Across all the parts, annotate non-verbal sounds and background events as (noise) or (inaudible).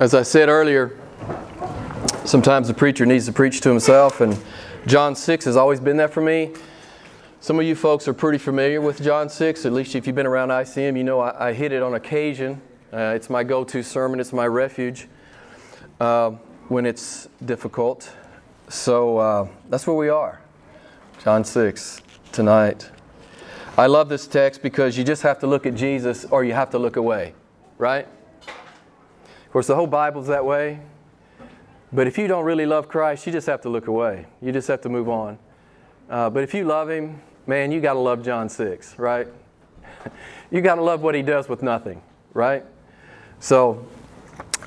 As I said earlier, sometimes the preacher needs to preach to himself, and John 6 has always been that for me. Some of you folks are pretty familiar with John 6, at least if you've been around ICM, you know I, I hit it on occasion. Uh, it's my go to sermon, it's my refuge uh, when it's difficult. So uh, that's where we are. John 6 tonight. I love this text because you just have to look at Jesus or you have to look away, right? Of course, the whole Bible's that way. But if you don't really love Christ, you just have to look away. You just have to move on. Uh, but if you love Him, man, you got to love John 6, right? (laughs) you got to love what He does with nothing, right? So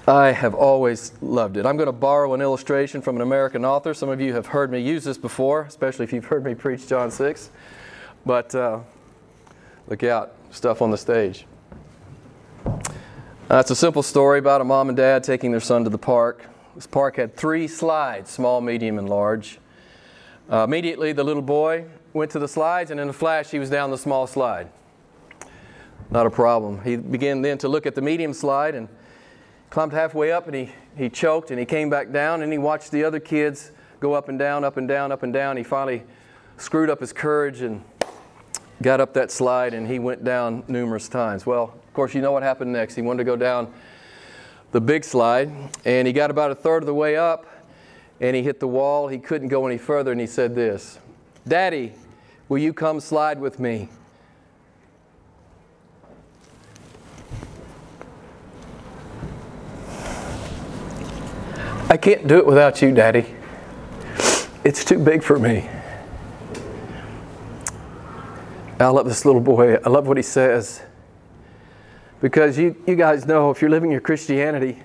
I have always loved it. I'm going to borrow an illustration from an American author. Some of you have heard me use this before, especially if you've heard me preach John 6. But uh, look out, stuff on the stage. Uh, it's a simple story about a mom and dad taking their son to the park. This park had three slides small, medium, and large. Uh, immediately, the little boy went to the slides, and in a flash, he was down the small slide. Not a problem. He began then to look at the medium slide and climbed halfway up, and he, he choked and he came back down, and he watched the other kids go up and down, up and down, up and down. He finally screwed up his courage and got up that slide, and he went down numerous times. Well, of course, you know what happened next. He wanted to go down the big slide, and he got about a third of the way up, and he hit the wall. He couldn't go any further, and he said this Daddy, will you come slide with me? I can't do it without you, Daddy. It's too big for me. I love this little boy. I love what he says. Because you, you guys know if you're living your Christianity,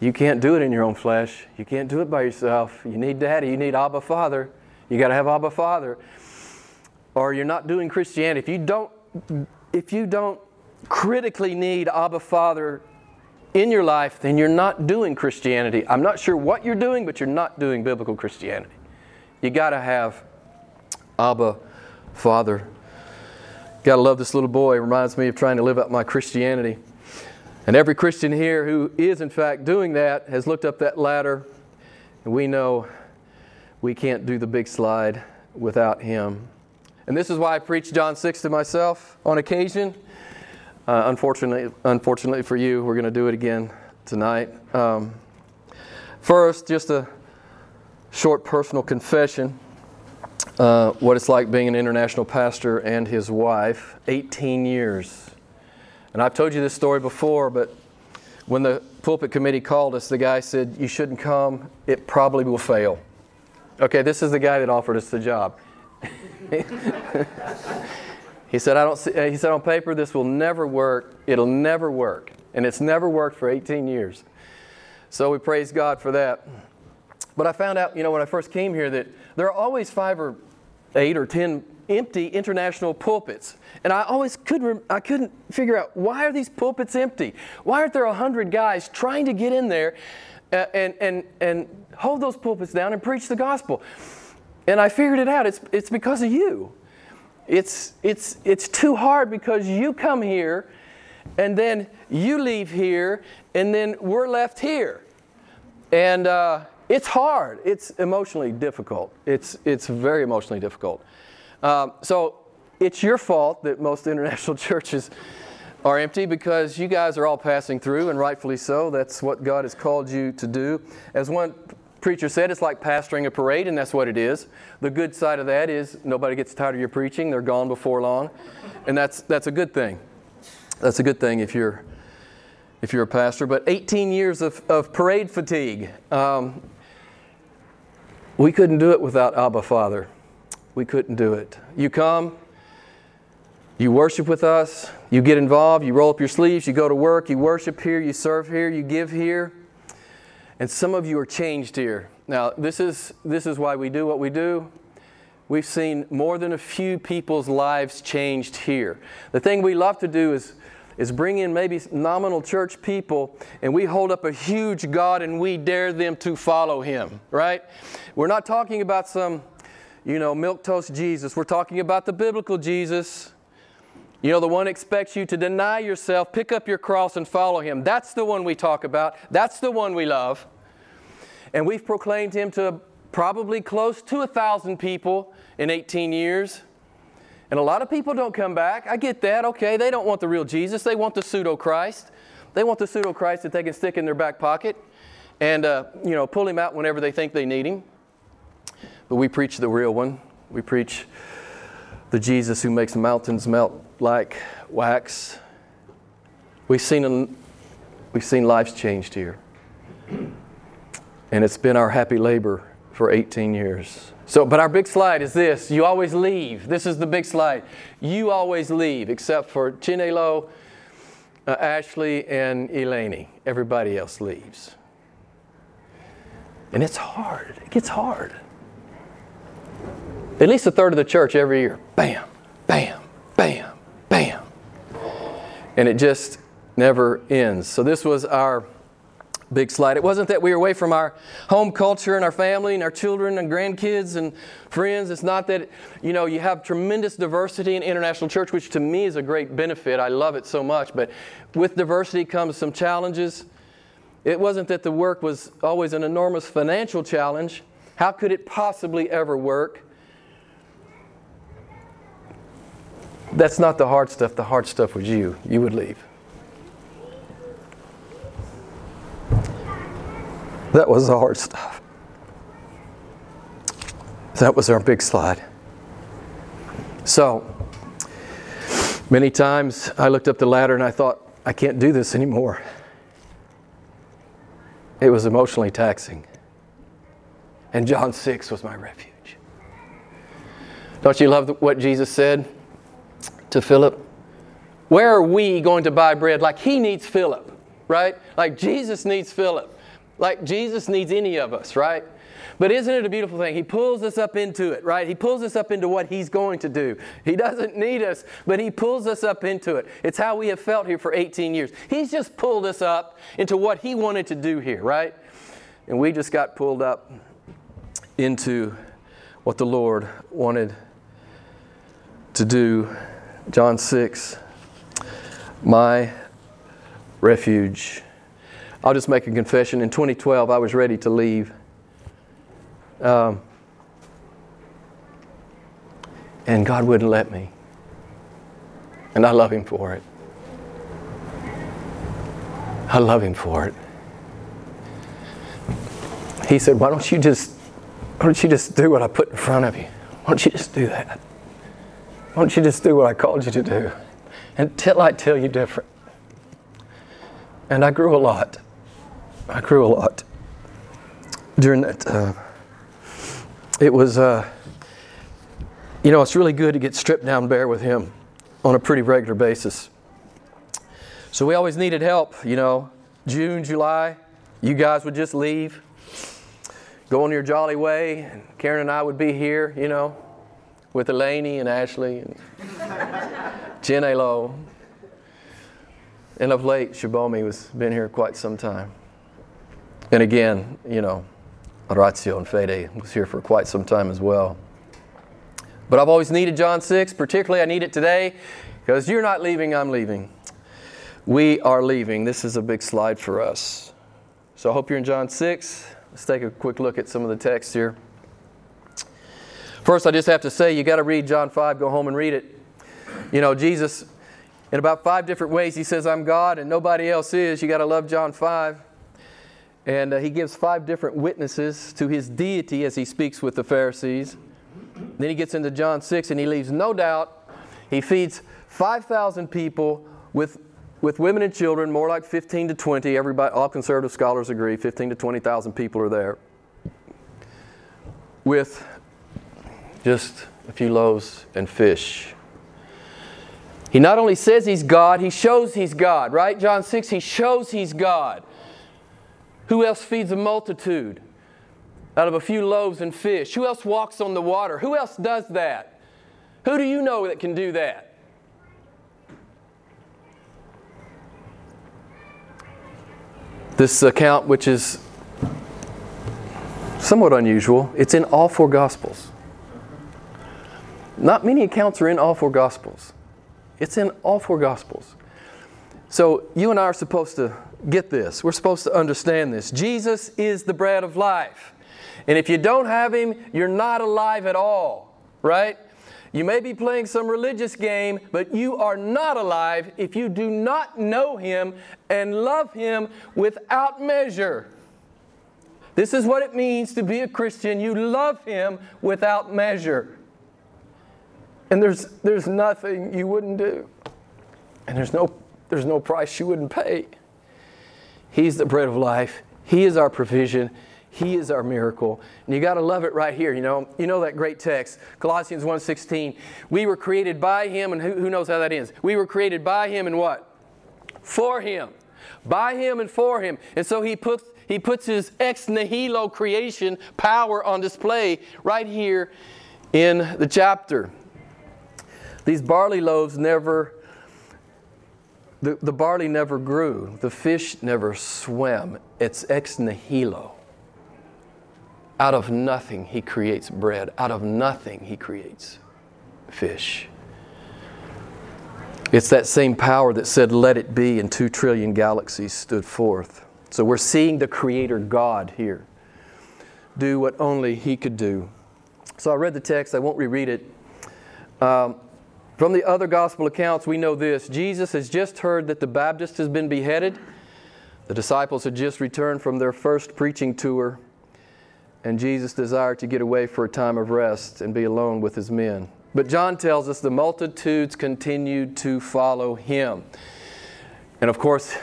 you can't do it in your own flesh. You can't do it by yourself. You need daddy. You need Abba Father. You got to have Abba Father. Or you're not doing Christianity. If you don't, if you don't critically need Abba Father in your life, then you're not doing Christianity. I'm not sure what you're doing, but you're not doing biblical Christianity. You got to have Abba Father. Gotta love this little boy. It reminds me of trying to live out my Christianity. And every Christian here who is, in fact, doing that has looked up that ladder, and we know we can't do the big slide without him. And this is why I preach John 6 to myself on occasion. Uh, unfortunately, unfortunately for you, we're going to do it again tonight. Um, first, just a short personal confession. Uh, what it's like being an international pastor and his wife, 18 years. And I've told you this story before, but when the pulpit committee called us, the guy said, You shouldn't come, it probably will fail. Okay, this is the guy that offered us the job. (laughs) he said, I don't see, he said, on paper, this will never work. It'll never work. And it's never worked for 18 years. So we praise God for that. But I found out, you know, when I first came here, that there are always five or eight or ten empty international pulpits. And I always couldn't, I couldn't figure out why are these pulpits empty? Why aren't there a hundred guys trying to get in there uh, and, and, and hold those pulpits down and preach the gospel? And I figured it out. It's, it's because of you. It's, it's, it's too hard because you come here and then you leave here and then we're left here. And, uh, it's hard. It's emotionally difficult. It's, it's very emotionally difficult. Um, so it's your fault that most (laughs) international churches are empty because you guys are all passing through, and rightfully so. That's what God has called you to do. As one preacher said, it's like pastoring a parade, and that's what it is. The good side of that is nobody gets tired of your preaching, they're gone before long. And that's, that's a good thing. That's a good thing if you're, if you're a pastor. But 18 years of, of parade fatigue. Um, we couldn't do it without Abba Father. We couldn't do it. You come, you worship with us, you get involved, you roll up your sleeves, you go to work, you worship here, you serve here, you give here. And some of you are changed here. Now, this is, this is why we do what we do. We've seen more than a few people's lives changed here. The thing we love to do is is bring in maybe nominal church people and we hold up a huge God and we dare them to follow him, right? We're not talking about some, you know, milk toast Jesus. We're talking about the biblical Jesus. You know, the one expects you to deny yourself, pick up your cross, and follow him. That's the one we talk about. That's the one we love. And we've proclaimed him to probably close to a thousand people in 18 years. And a lot of people don't come back. I get that. Okay, they don't want the real Jesus. They want the pseudo Christ. They want the pseudo Christ that they can stick in their back pocket and uh, you know pull him out whenever they think they need him. But we preach the real one. We preach the Jesus who makes mountains melt like wax. We've seen, we've seen lives changed here. And it's been our happy labor for 18 years. So, but our big slide is this you always leave. This is the big slide. You always leave, except for Chinelo, uh, Ashley, and Eleni. Everybody else leaves. And it's hard. It gets hard. At least a third of the church every year. Bam, bam, bam, bam. And it just never ends. So this was our big slide. It wasn't that we were away from our home culture and our family and our children and grandkids and friends. It's not that, you know, you have tremendous diversity in International Church, which to me is a great benefit. I love it so much. But with diversity comes some challenges. It wasn't that the work was always an enormous financial challenge. How could it possibly ever work? That's not the hard stuff. The hard stuff was you. You would leave. That was the hard stuff. That was our big slide. So, many times I looked up the ladder and I thought, I can't do this anymore. It was emotionally taxing. And John 6 was my refuge. Don't you love what Jesus said to Philip? Where are we going to buy bread? Like he needs Philip, right? Like Jesus needs Philip. Like Jesus needs any of us, right? But isn't it a beautiful thing? He pulls us up into it, right? He pulls us up into what He's going to do. He doesn't need us, but He pulls us up into it. It's how we have felt here for 18 years. He's just pulled us up into what He wanted to do here, right? And we just got pulled up into what the Lord wanted to do. John 6, my refuge. I'll just make a confession. In 2012, I was ready to leave. Um, and God wouldn't let me. And I love Him for it. I love Him for it. He said, Why don't you just why don't you just do what I put in front of you? Why don't you just do that? Why don't you just do what I called you to do? Until I tell you different. And I grew a lot. I grew a lot during that. It was, uh, you know, it's really good to get stripped down bare with Him on a pretty regular basis. So we always needed help, you know. June, July, you guys would just leave, go on your jolly way, and Karen and I would be here, you know, with Elaine and Ashley and (laughs) Chinelo. And of late, Shabomi has been here quite some time. And again, you know, Orazio and Fede was here for quite some time as well. But I've always needed John 6, particularly I need it today because you're not leaving, I'm leaving. We are leaving. This is a big slide for us. So I hope you're in John 6. Let's take a quick look at some of the text here. First, I just have to say, you got to read John 5, go home and read it. You know, Jesus, in about five different ways, he says, I'm God and nobody else is. You got to love John 5. And uh, he gives five different witnesses to his deity as he speaks with the Pharisees. Then he gets into John 6 and he leaves no doubt. He feeds 5,000 people with, with women and children, more like 15 to 20. Everybody, all conservative scholars agree 15 to 20,000 people are there. With just a few loaves and fish. He not only says he's God, he shows he's God, right? John 6, he shows he's God. Who else feeds a multitude out of a few loaves and fish? Who else walks on the water? Who else does that? Who do you know that can do that? This account, which is somewhat unusual, it's in all four Gospels. Not many accounts are in all four Gospels. It's in all four Gospels. So you and I are supposed to get this. We're supposed to understand this. Jesus is the bread of life. And if you don't have Him, you're not alive at all, right? You may be playing some religious game, but you are not alive if you do not know Him and love Him without measure. This is what it means to be a Christian. You love Him without measure. And there's, there's nothing you wouldn't do. And there's no, there's no price you wouldn't pay. He's the bread of life. He is our provision. He is our miracle. And you got to love it right here, you know. You know that great text, Colossians 1:16. We were created by him and who, who knows how that ends? We were created by him and what? For him. By him and for him. And so he puts he puts his ex nihilo creation power on display right here in the chapter. These barley loaves never the, the barley never grew, the fish never swam. It's ex nihilo. Out of nothing, he creates bread. Out of nothing, he creates fish. It's that same power that said, Let it be, and two trillion galaxies stood forth. So we're seeing the Creator God here do what only He could do. So I read the text, I won't reread it. Um, from the other gospel accounts, we know this Jesus has just heard that the Baptist has been beheaded. The disciples had just returned from their first preaching tour and Jesus desired to get away for a time of rest and be alone with his men. But John tells us the multitudes continued to follow him. And of course,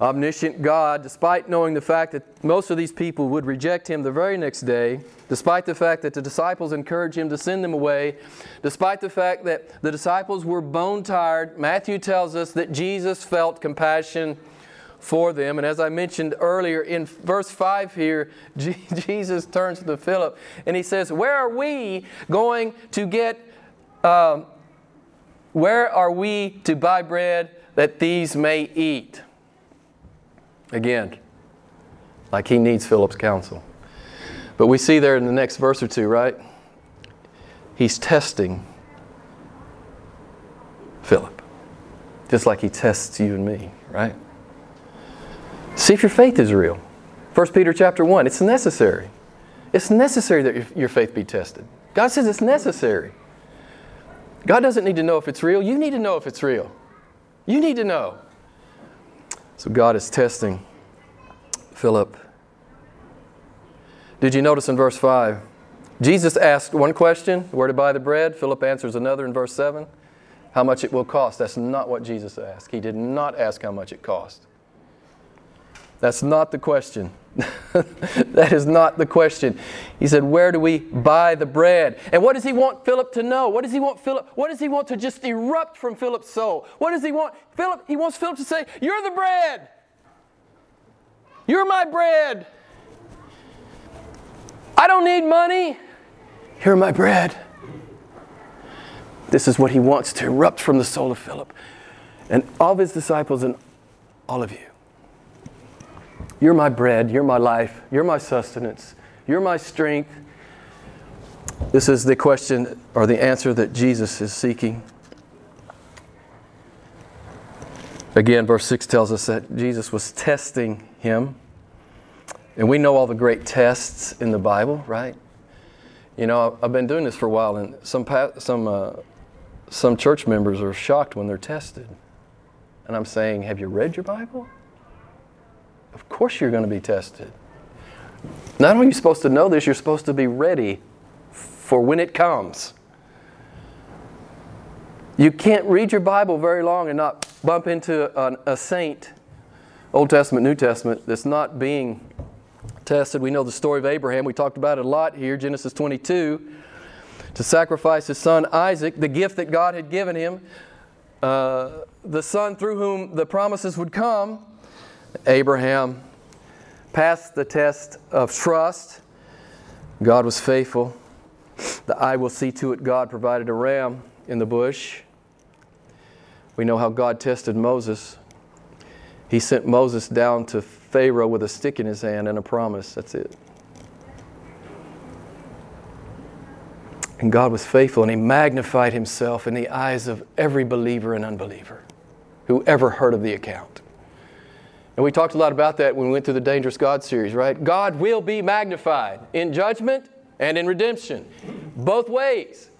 omniscient God, despite knowing the fact that most of these people would reject him the very next day, despite the fact that the disciples encouraged him to send them away, despite the fact that the disciples were bone tired, Matthew tells us that Jesus felt compassion for them. And as I mentioned earlier, in verse 5 here, (laughs) Jesus turns to Philip and he says, Where are we going to get, um, where are we to buy bread that these may eat? Again, like he needs Philip's counsel. But we see there in the next verse or two, right? He's testing Philip, just like he tests you and me, right? See if your faith is real. 1 Peter chapter 1, it's necessary. It's necessary that your faith be tested. God says it's necessary. God doesn't need to know if it's real. You need to know if it's real. You need to know. So God is testing Philip. Did you notice in verse 5? Jesus asked one question, where to buy the bread. Philip answers another in verse 7, how much it will cost. That's not what Jesus asked. He did not ask how much it cost. That's not the question. (laughs) that is not the question. He said, Where do we buy the bread? And what does he want Philip to know? What does he want Philip? What does he want to just erupt from Philip's soul? What does he want? Philip, he wants Philip to say, You're the bread. You're my bread. I don't need money. You're my bread. This is what he wants to erupt from the soul of Philip and all of his disciples and all of you. You're my bread, you're my life, you're my sustenance, you're my strength. This is the question or the answer that Jesus is seeking. Again, verse 6 tells us that Jesus was testing him. And we know all the great tests in the Bible, right? You know, I've been doing this for a while, and some, some, uh, some church members are shocked when they're tested. And I'm saying, Have you read your Bible? Of course, you're going to be tested. Not only are you supposed to know this, you're supposed to be ready for when it comes. You can't read your Bible very long and not bump into a, saint, Old Testament, New Testament, that's not being tested. We know the story of Abraham. We talked about it a lot here, Genesis 22, to sacrifice his son Isaac, the gift that God had given him, uh, the son through whom the promises would come. Abraham passed the test of trust. God was faithful. The I will see to it God provided a ram in the bush. We know how God tested Moses. He sent Moses down to Pharaoh with a stick in his hand and a promise. That's it. And God was faithful and He magnified Himself in the eyes of every believer and unbeliever who ever heard of the account. And we talked a lot about that when we went through the Dangerous God series, right? God will be magnified in judgment and in redemption, both ways.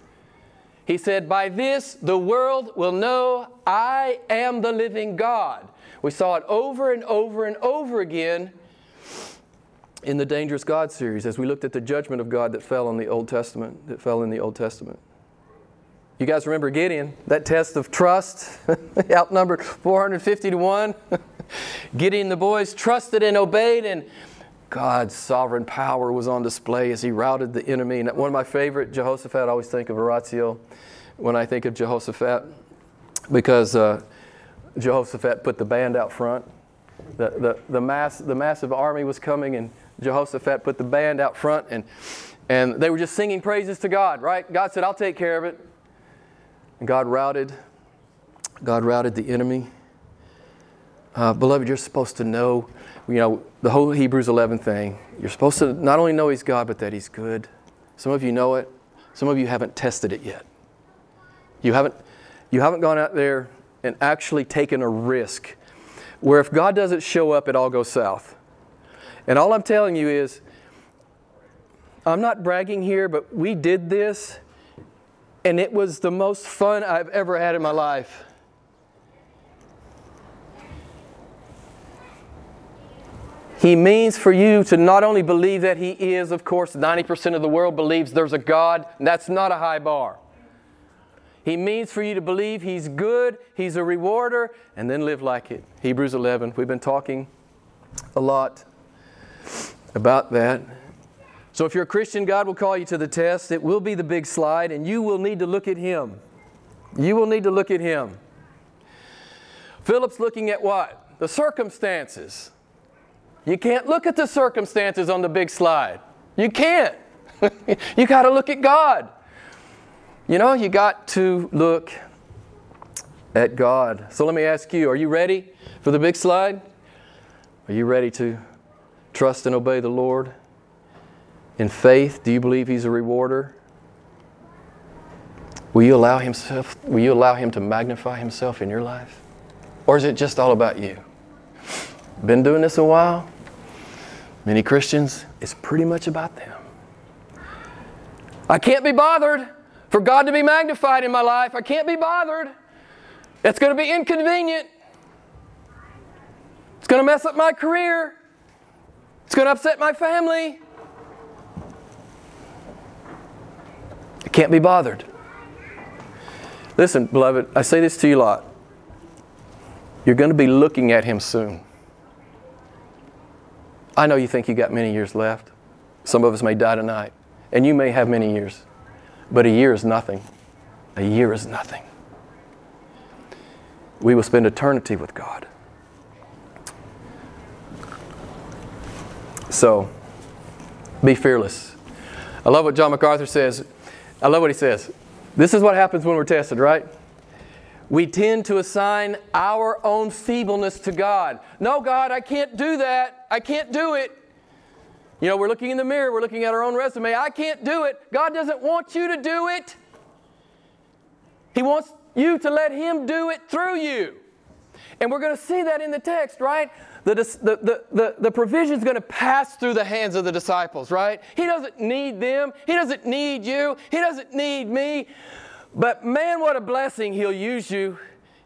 He said, By this the world will know I am the living God. We saw it over and over and over again in the Dangerous God series as we looked at the judgment of God that fell on the Old Testament, that fell in the Old Testament. You guys remember Gideon, that test of trust, (laughs) outnumbered 450 to 1. (laughs) Gideon, the boys trusted and obeyed, and God's sovereign power was on display as he routed the enemy. And one of my favorite, Jehoshaphat, I always think of Orazio when I think of Jehoshaphat because uh, Jehoshaphat put the band out front. The, the, the, mass, the massive army was coming, and Jehoshaphat put the band out front, and, and they were just singing praises to God, right? God said, I'll take care of it. And God routed, God routed the enemy. Uh, beloved, you're supposed to know, you know, the whole Hebrews 11 thing. You're supposed to not only know He's God, but that He's good. Some of you know it. Some of you haven't tested it yet. You haven't, you haven't gone out there and actually taken a risk where if God doesn't show up, it all goes south. And all I'm telling you is, I'm not bragging here, but we did this, and it was the most fun I've ever had in my life. He means for you to not only believe that He is, of course, 90% of the world believes there's a God, that's not a high bar. He means for you to believe He's good, He's a rewarder, and then live like it. Hebrews 11. We've been talking a lot about that. So if you're a Christian, God will call you to the test. It will be the big slide, and you will need to look at Him. You will need to look at Him. Philip's looking at what? The circumstances. You can't look at the circumstances on the big slide. You can't. (laughs) you got to look at God. You know, you got to look at God. So let me ask you are you ready for the big slide? Are you ready to trust and obey the Lord? In faith, do you believe He's a rewarder? Will you allow himself, will you allow him to magnify himself in your life? Or is it just all about you? Been doing this a while? Many Christians, it's pretty much about them. I can't be bothered for God to be magnified in my life. I can't be bothered. It's going to be inconvenient. It's going to mess up my career. It's going to upset my family. Can't be bothered. Listen, beloved, I say this to you a lot. You're going to be looking at him soon. I know you think you got many years left. Some of us may die tonight, and you may have many years. But a year is nothing. A year is nothing. We will spend eternity with God. So, be fearless. I love what John MacArthur says. I love what he says. This is what happens when we're tested, right? We tend to assign our own feebleness to God. No, God, I can't do that. I can't do it. You know, we're looking in the mirror, we're looking at our own resume. I can't do it. God doesn't want you to do it. He wants you to let Him do it through you. And we're going to see that in the text, right? The, the, the, the, provision is going to pass through the hands of the disciples, right? He doesn't need them. He doesn't need you. He doesn't need me. But man, what a blessing. He'll use you.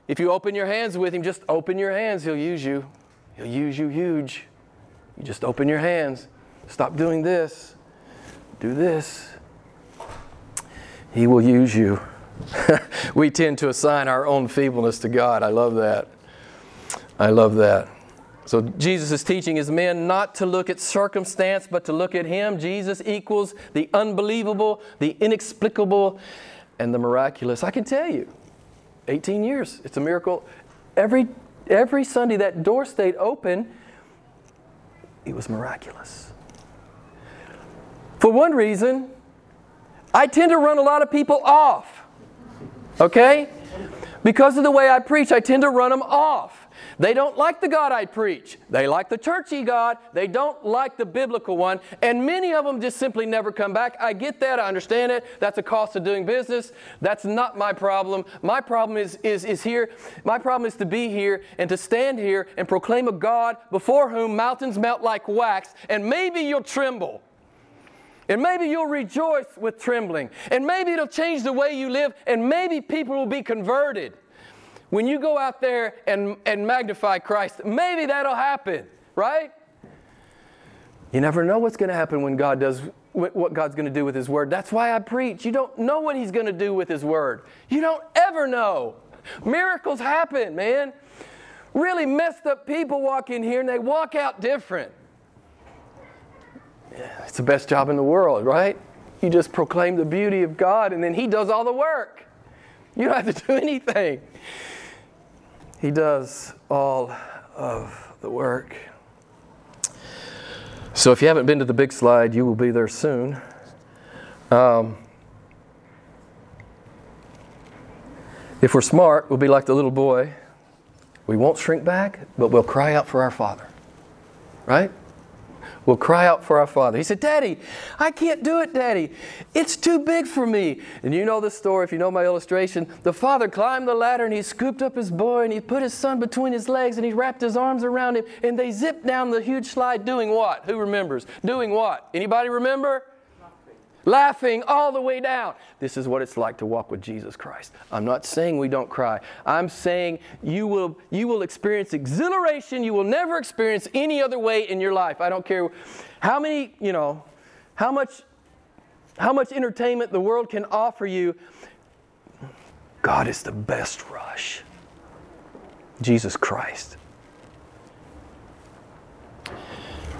If you open your hands with Him, just open your hands. He'll use you. He'll use you huge. You just open your hands. Stop doing this. Do this. He will use you. (laughs) we tend to assign our own feebleness to God. I love that. I love that. So Jesus is teaching his men not to look at circumstance, but to look at him. Jesus equals the unbelievable, the inexplicable, and the miraculous. I can tell you, 18 years, it's a miracle. Every, every Sunday that door stayed open, it was miraculous. For one reason, I tend to run a lot of people off. Okay? Because of the way I preach, I tend to run them off. They don't like the God I preach. They like the churchy God. They don't like the biblical one. And many of them just simply never come back. I get that. I understand it. That's a cost of doing business. That's not my problem. My problem is, is, is here. My problem is to be here and to stand here and proclaim a God before whom mountains melt like wax. And maybe you'll tremble. And maybe you'll rejoice with trembling. And maybe it'll change the way you live. And maybe people will be converted. When you go out there and, and magnify Christ, maybe that'll happen, right? You never know what's going to happen when God does what God's going to do with His Word. That's why I preach. You don't know what He's going to do with His Word. You don't ever know. Miracles happen, man. Really messed up people walk in here and they walk out different. It's the best job in the world, right? You just proclaim the beauty of God and then He does all the work. You don't have to do (laughs) anything. He does all of the work. So if you haven't been to the big slide, you will be there soon. Um, if we're smart, we'll be like the little boy. We won't shrink back, but we'll cry out for our Father. Right? Will cry out for our Father. He said, Daddy, I can't do it, Daddy. It's too big for me. And you know the story, if you know my illustration. The father climbed the ladder and he scooped up his boy and he put his son between his legs and he wrapped his arms around him and they zipped down the huge slide doing what? Who remembers? Doing what? Anybody remember? Laughing all the way down. This is what it's like to walk with Jesus Christ. I'm not saying we don't cry. I'm saying you will, you will experience exhilaration you will never experience any other way in your life. I don't care how many, you know, how much, how much entertainment the world can offer you. God is the best rush. Jesus Christ.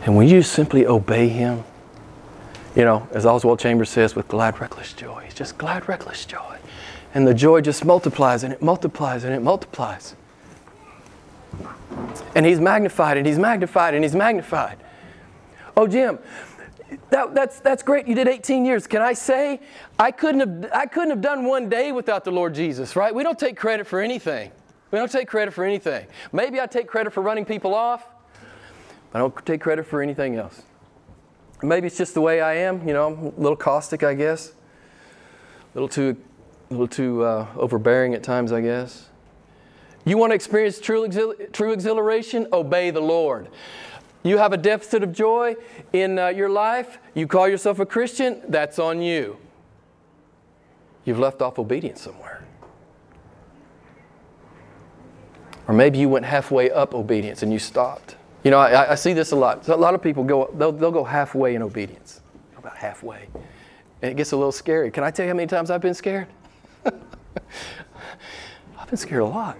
And when you simply obey Him, you know, as Oswald Chambers says, with glad, reckless joy. It's just glad, reckless joy. And the joy just multiplies and it multiplies and it multiplies. And he's magnified and he's magnified and he's magnified. Oh, Jim, that, that's, that's great. You did 18 years. Can I say, I couldn't, have, I couldn't have done one day without the Lord Jesus, right? We don't take credit for anything. We don't take credit for anything. Maybe I take credit for running people off, I don't take credit for anything else. Maybe it's just the way I am, you know, I'm a little caustic, I guess. A little too, a little too uh, overbearing at times, I guess. You want to experience true, true exhilaration? Obey the Lord. You have a deficit of joy in uh, your life, you call yourself a Christian, that's on you. You've left off obedience somewhere. Or maybe you went halfway up obedience and you stopped. You know, I, I see this a lot. So a lot of people go, they'll, they'll go halfway in obedience, about halfway. And it gets a little scary. Can I tell you how many times I've been scared? (laughs) I've been scared a lot.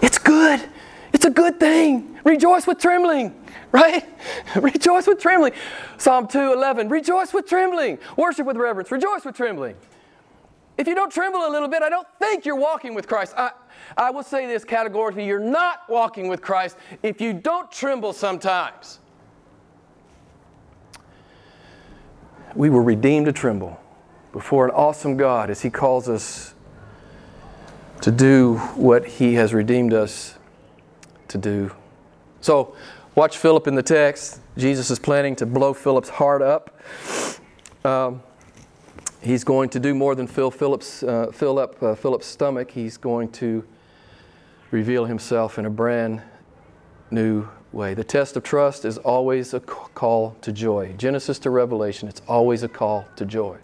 It's good. It's a good thing. Rejoice with trembling, right? (laughs) Rejoice with trembling. Psalm 2:11. Rejoice with trembling. Worship with reverence. Rejoice with trembling. If you don't tremble a little bit, I don't think you're walking with Christ. I, I will say this categorically you're not walking with Christ if you don't tremble sometimes. We were redeemed to tremble before an awesome God as He calls us to do what He has redeemed us to do. So, watch Philip in the text. Jesus is planning to blow Philip's heart up. Um, he's going to do more than fill Philip's, uh, fill up uh, Philip's stomach. He's going to reveal himself in a brand new way. The test of trust is always a call to joy. Genesis to Revelation, it's always a call to joy.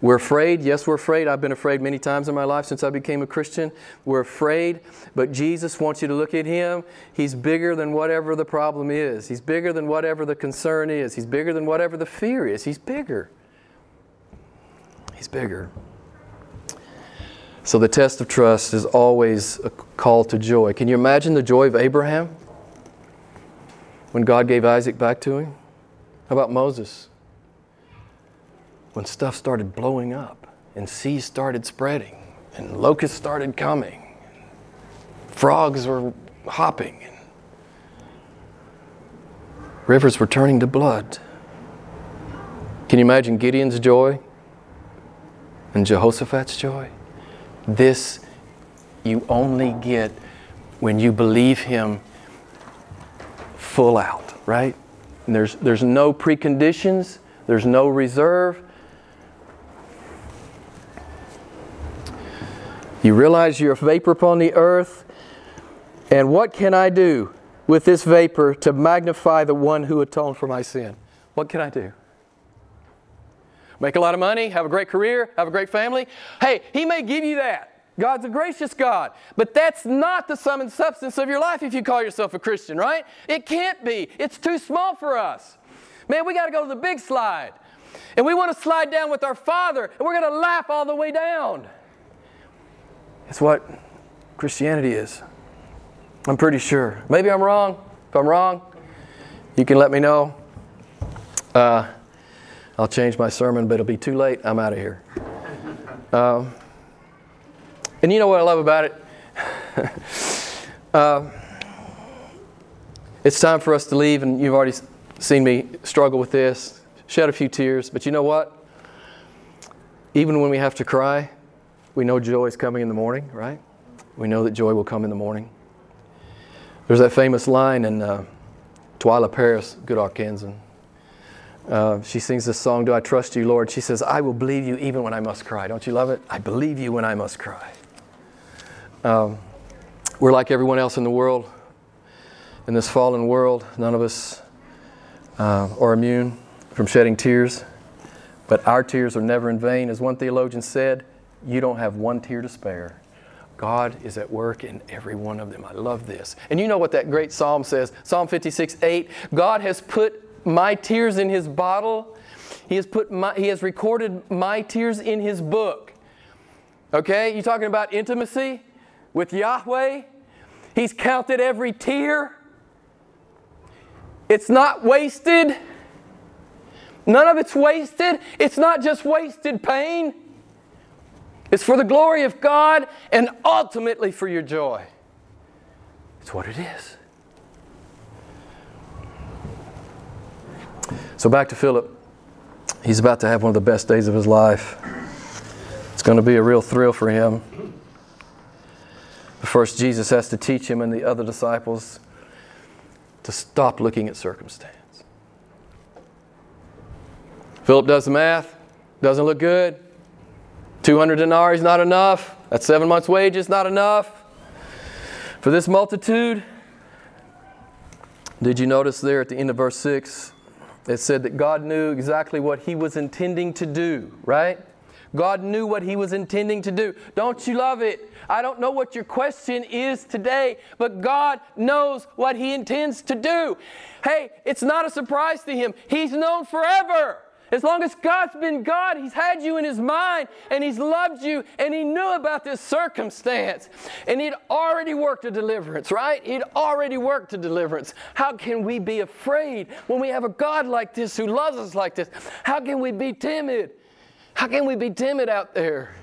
We're afraid. Yes, we're afraid. I've been afraid many times in my life since I became a Christian. We're afraid, but Jesus wants you to look at Him. He's bigger than whatever the problem is, He's bigger than whatever the concern is, He's bigger than whatever the fear is. He's bigger. He's bigger. So the test of trust is always a call to joy. Can you imagine the joy of Abraham when God gave Isaac back to him? How about Moses? When stuff started blowing up and seas started spreading and locusts started coming, frogs were hopping, and rivers were turning to blood. Can you imagine Gideon's joy and Jehoshaphat's joy? This you only get when you believe Him full out, right? And there's, there's no preconditions, there's no reserve. You realize you're a vapor upon the earth, and what can I do with this vapor to magnify the one who atoned for my sin? What can I do? Make a lot of money, have a great career, have a great family. Hey, He may give you that. God's a gracious God. But that's not the sum and substance of your life if you call yourself a Christian, right? It can't be. It's too small for us. Man, we got to go to the big slide. And we want to slide down with our Father, and we're going to laugh all the way down. It's what Christianity is. I'm pretty sure. Maybe I'm wrong. If I'm wrong, you can let me know. Uh, I'll change my sermon, but it'll be too late. I'm out of here. Um, and you know what I love about it? uh, (laughs) it's time for us to leave, and you've already seen me struggle with this, shed a few tears. But you know what? Even when we have to cry, we know joy is coming in the morning, right? We know that joy will come in the morning. There's that famous line in uh, Twila Paris, good Arkansan. Uh, she sings this song, Do I Trust You, Lord? She says, I will believe you even when I must cry. Don't you love it? I believe you when I must cry. Um, we're like everyone else in the world, in this fallen world. None of us uh, are immune from shedding tears, but our tears are never in vain. As one theologian said, you don't have one tear to spare. God is at work in every one of them. I love this. And you know what that great psalm says Psalm 56 8 God has put my tears in his bottle, he has, put my, he has recorded my tears in his book. Okay, you talking about intimacy? with Yahweh. He's counted every tear. It's not wasted. None of it's wasted. It's not just wasted pain. It's for the glory of God and ultimately for your joy. It's what it is. So back to Philip. He's about to have one of the best days of his life. It's going to be a real thrill for him. But First, Jesus has to teach him and the other disciples to stop looking at circumstance. Philip does the math, doesn't look good. 200 denarii is not enough. That's seven months' wages, not enough. For this multitude, did you notice there at the end of verse 6? It said that God knew exactly what he was intending to do, right? God knew what he was intending to do. Don't you love it? I don't know what your question is today, but God knows what he intends to do. Hey, it's not a surprise to him. He's known forever. As long as God's been God, He's had you in His mind and He's loved you and He knew about this circumstance. And He'd already worked a deliverance, right? He'd already worked a deliverance. How can we be afraid when we have a God like this who loves us like this? How can we be timid? How can we be timid out there?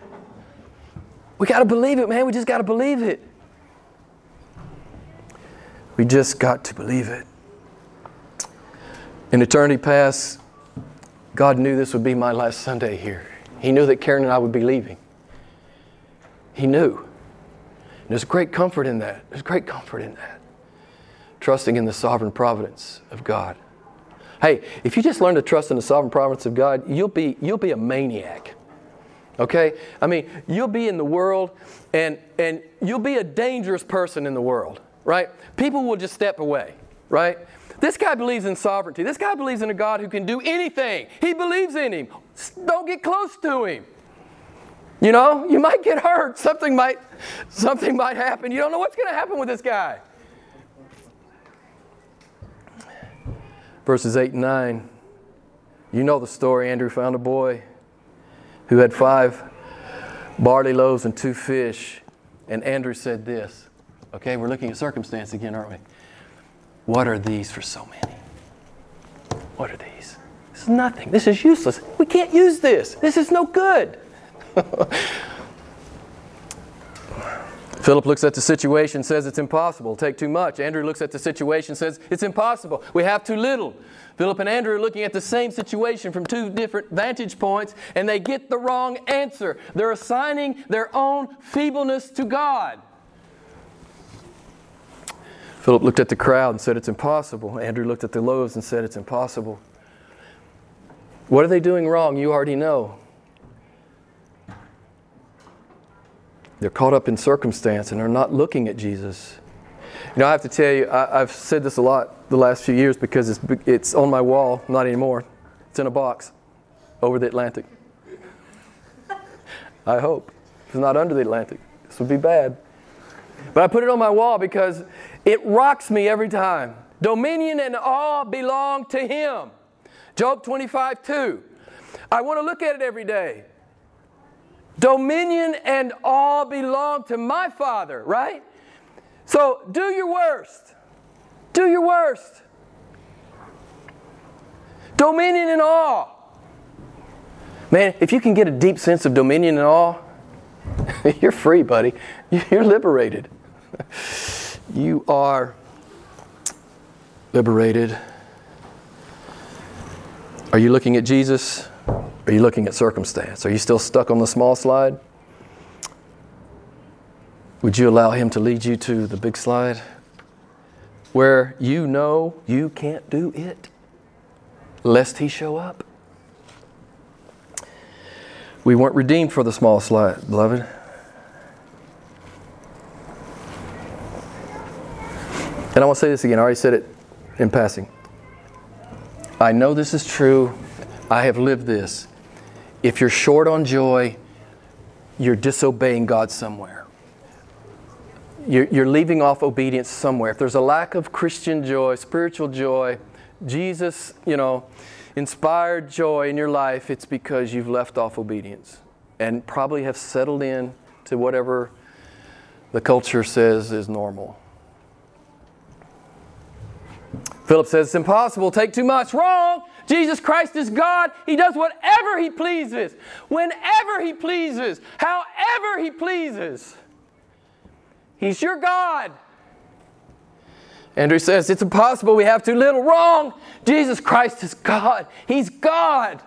We got to believe it, man. We just got to believe it. We just got to believe it. In eternity past, God knew this would be my last Sunday here. He knew that Karen and I would be leaving. He knew. And there's great comfort in that. There's great comfort in that. Trusting in the sovereign providence of God. Hey, if you just learn to trust in the sovereign providence of God, you'll be, you'll be a maniac. Okay? I mean, you'll be in the world and, and you'll be a dangerous person in the world, right? People will just step away, right? This guy believes in sovereignty. This guy believes in a God who can do anything. He believes in him. Don't get close to him. You know, you might get hurt. Something might, something might happen. You don't know what's going to happen with this guy. verses 8 and 9. You know the story. Andrew found a boy who had five barley loaves and two fish. And Andrew said this. Okay, we're looking at circumstance again, aren't we? What are these for so many? What are these? This is nothing. This is useless. We can't use this. This is no good. (laughs) Philip looks at the situation, says it's impossible. Take too much. Andrew looks at the situation, says it's impossible. We have too little. Philip and Andrew are looking at the same situation from two different vantage points, and they get the wrong answer. They're assigning their own feebleness to God. Philip looked at the crowd and said, It's impossible. Andrew looked at the loaves and said, It's impossible. What are they doing wrong? You already know. They're caught up in circumstance and they're not looking at Jesus. You know, I have to tell you, I, have said this a lot the last few years because it's, it's on my wall, not anymore. It's in a box over the Atlantic. (laughs) I hope. It's not under the Atlantic. This would be bad. But I put it on my wall because it rocks me every time. Dominion and awe belong to Him. Job 25, 2. I want to look at it every day. Dominion and awe belong to my Father, right? So do your worst. Do your worst. Dominion and awe. Man, if you can get a deep sense of dominion and awe, (laughs) you're free, buddy. (laughs) You're liberated. You are liberated. Are you looking at Jesus? Are you looking at circumstance? Are you still stuck on the small slide? Would you allow Him to lead you to the big slide where you know you can't do it lest He show up? We weren't redeemed for the small slide, beloved. And I want to say this again. I already said it in passing. I know this is true. I have lived this. If you're short on joy, you're disobeying God somewhere. You're, you're leaving off obedience somewhere. If there's a lack of Christian joy, spiritual joy, Jesus, you know, inspired joy in your life, it's because you've left off obedience and probably have settled in to whatever the culture says is normal. Philip says, It's impossible, take too much. Wrong! Jesus Christ is God. He does whatever He pleases, whenever He pleases, however He pleases. He's your God. Andrew says, It's impossible, we have too little. Wrong! Jesus Christ is God. He's God.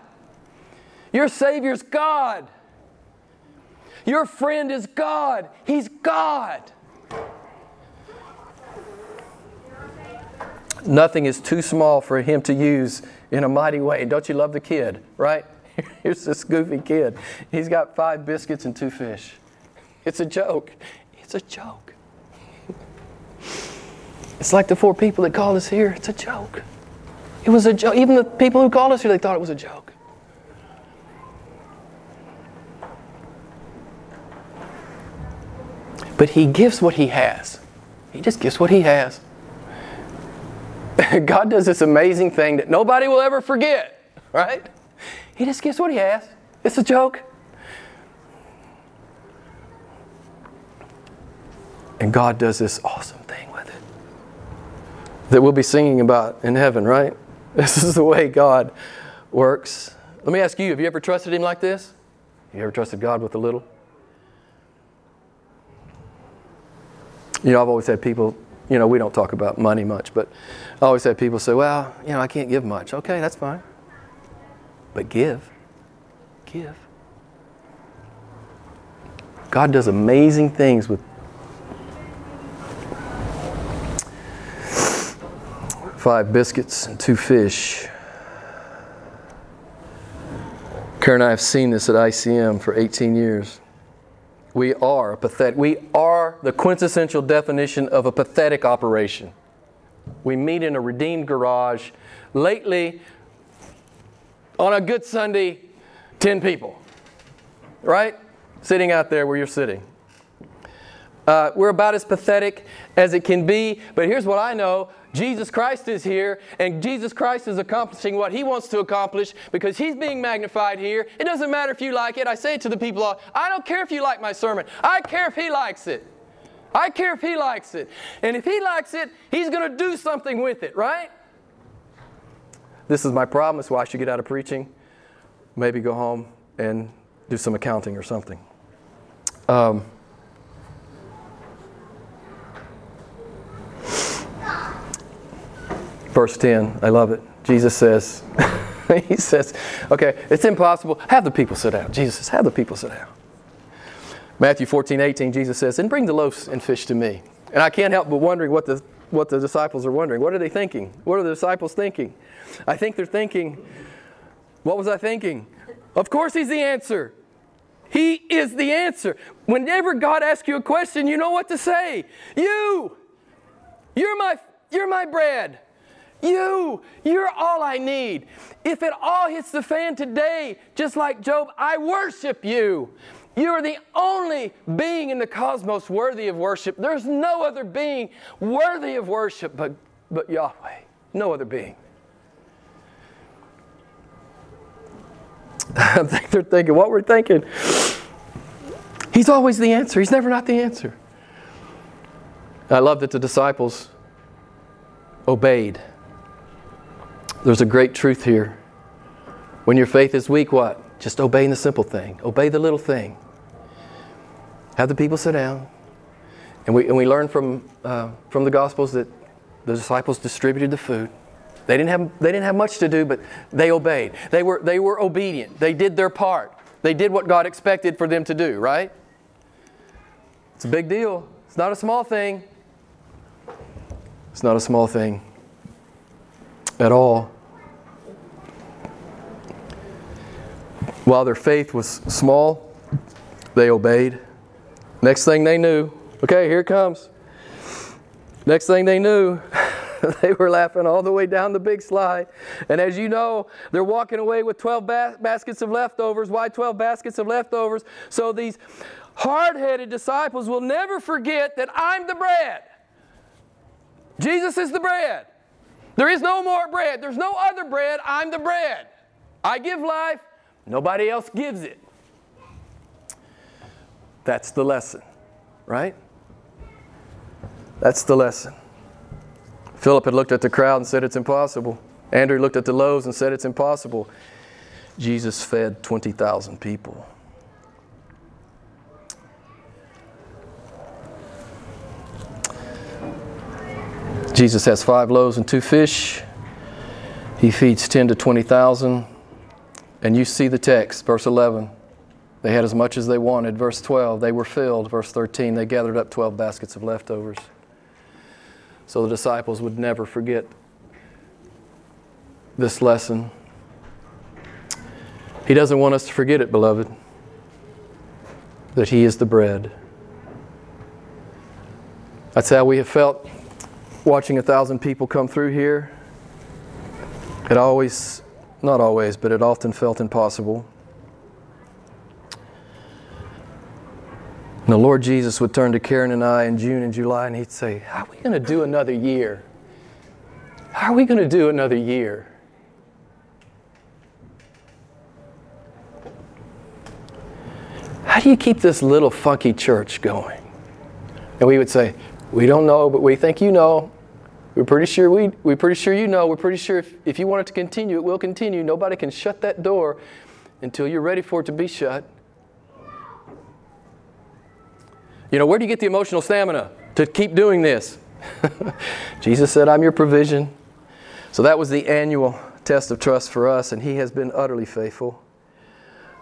Your Savior's God. Your friend is God. He's God. Nothing is too small for him to use in a mighty way. Don't you love the kid, right? (laughs) Here's this goofy kid. He's got five biscuits and two fish. It's a joke. It's a joke. (laughs) It's like the four people that called us here. It's a joke. It was a joke. Even the people who called us here, they thought it was a joke. But he gives what he has. He just gives what he has. (laughs) God does this amazing thing that nobody will ever forget, right? He just gives what he has. It's a joke. And God does this awesome thing with it that we'll be singing about in heaven, right? (laughs) This is the way God works. Let me ask you have you ever trusted Him like this? You ever trusted God with a little? You know, I've always had people you know, we don't talk about money much, but I always have people say, well, you know, I can't give much. Okay, that's fine. But give. Give. God does amazing things with five biscuits and two fish. Karen and I have seen this at ICM for 18 years. We are a pathetic. We are the quintessential definition of a pathetic operation. We meet in a redeemed garage. Lately, on a good Sunday, 10 people, right? Sitting out there where you're sitting. Uh, we're about as pathetic as it can be, but here's what I know Jesus Christ is here, and Jesus Christ is accomplishing what He wants to accomplish because He's being magnified here. It doesn't matter if you like it. I say it to the people, I don't care if you like my sermon. I care if He likes it. I care if He likes it. And if He likes it, He's going to do something with it, right? This is my problem. That's why I should get out of preaching. Maybe go home and do some accounting or something. Um, Verse 10, I love it. Jesus says, (laughs) He says, okay, it's impossible. Have the people sit down. Jesus says, have the people sit down. Matthew 14, 18, Jesus says, and bring the loaves and fish to me. And I can't help but wondering what the what the disciples are wondering. What are they thinking? What are the disciples thinking? I think they're thinking, what was I thinking? Of course, He's the answer. He is the answer. Whenever God asks you a question, you know what to say. You, you're my, you're my bread. You, you're all I need. If it all hits the fan today, just like Job, I worship you. You are the only being in the cosmos worthy of worship. There's no other being worthy of worship but, but Yahweh. No other being. (laughs) I think they're thinking what we're thinking. He's always the answer, He's never not the answer. I love that the disciples obeyed. There's a great truth here. When your faith is weak, what? Just obeying the simple thing. Obey the little thing. Have the people sit down. And we, and we learn from, uh, from the Gospels that the disciples distributed the food. They didn't, have, they didn't have much to do, but they obeyed. They were, they were obedient. They did their part. They did what God expected for them to do, right? It's a big deal. It's not a small thing. It's not a small thing at all. While their faith was small, they obeyed. Next thing they knew, okay, here it comes. Next thing they knew, (laughs) they were laughing all the way down the big slide. And as you know, they're walking away with 12 ba- baskets of leftovers. Why 12 baskets of leftovers? So these hard headed disciples will never forget that I'm the bread. Jesus is the bread. There is no more bread. There's no other bread. I'm the bread. I give life, nobody else gives it. That's the lesson, right? That's the lesson. Philip had looked at the crowd and said it's impossible. Andrew looked at the loaves and said it's impossible. Jesus fed 20,000 people. Jesus has five loaves and two fish. He feeds 10 to 20,000. And you see the text, verse 11. They had as much as they wanted. Verse 12, they were filled. Verse 13, they gathered up 12 baskets of leftovers. So the disciples would never forget this lesson. He doesn't want us to forget it, beloved, that He is the bread. That's how we have felt watching a thousand people come through here. It always, not always, but it often felt impossible. And the Lord Jesus would turn to Karen and I in June and July and he'd say, How are we going to do another year? How are we going to do another year? How do you keep this little funky church going? And we would say, We don't know, but we think you know. We're pretty sure we, we're pretty sure you know. We're pretty sure if, if you want it to continue, it will continue. Nobody can shut that door until you're ready for it to be shut. You know, where do you get the emotional stamina to keep doing this? (laughs) Jesus said, I'm your provision. So that was the annual test of trust for us, and He has been utterly faithful.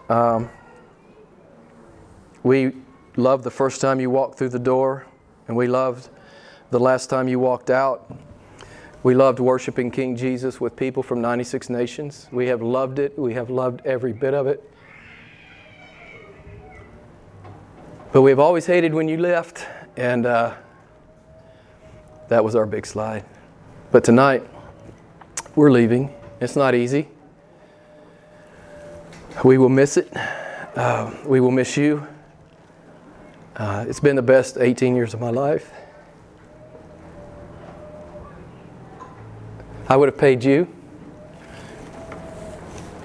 Um, we loved the first time you walked through the door, and we loved the last time you walked out. We loved worshiping King Jesus with people from 96 nations. We have loved it. We have loved every bit of it. But we've always hated when you left, and uh, that was our big slide. But tonight, we're leaving. It's not easy. We will miss it. Uh, we will miss you. Uh, it's been the best 18 years of my life. I would have paid you.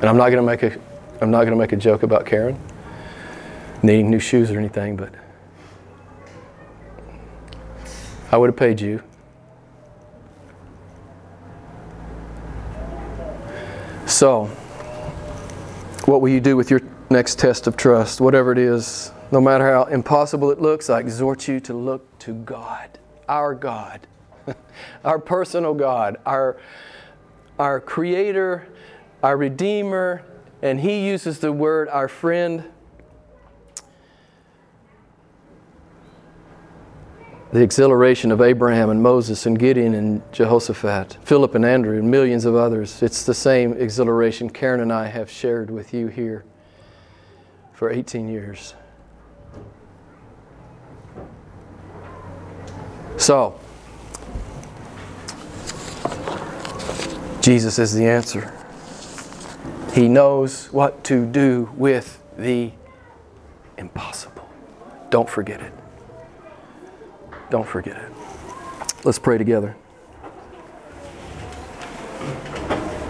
And I'm not going to make a I'm not going to make a joke about Karen needing new shoes or anything, but I would have paid you. So, what will you do with your next test of trust? Whatever it is, no matter how impossible it looks, I exhort you to look to God, our God, (laughs) our personal God, our, our Creator, our Redeemer, and He uses the word our friend the exhilaration of Abraham and Moses and Gideon and Jehoshaphat, Philip and Andrew, and millions of others. It's the same exhilaration Karen and I have shared with you here for 18 years. So, Jesus is the answer. He knows what to do with the impossible. Don't forget it. Don't forget it. Let's pray together.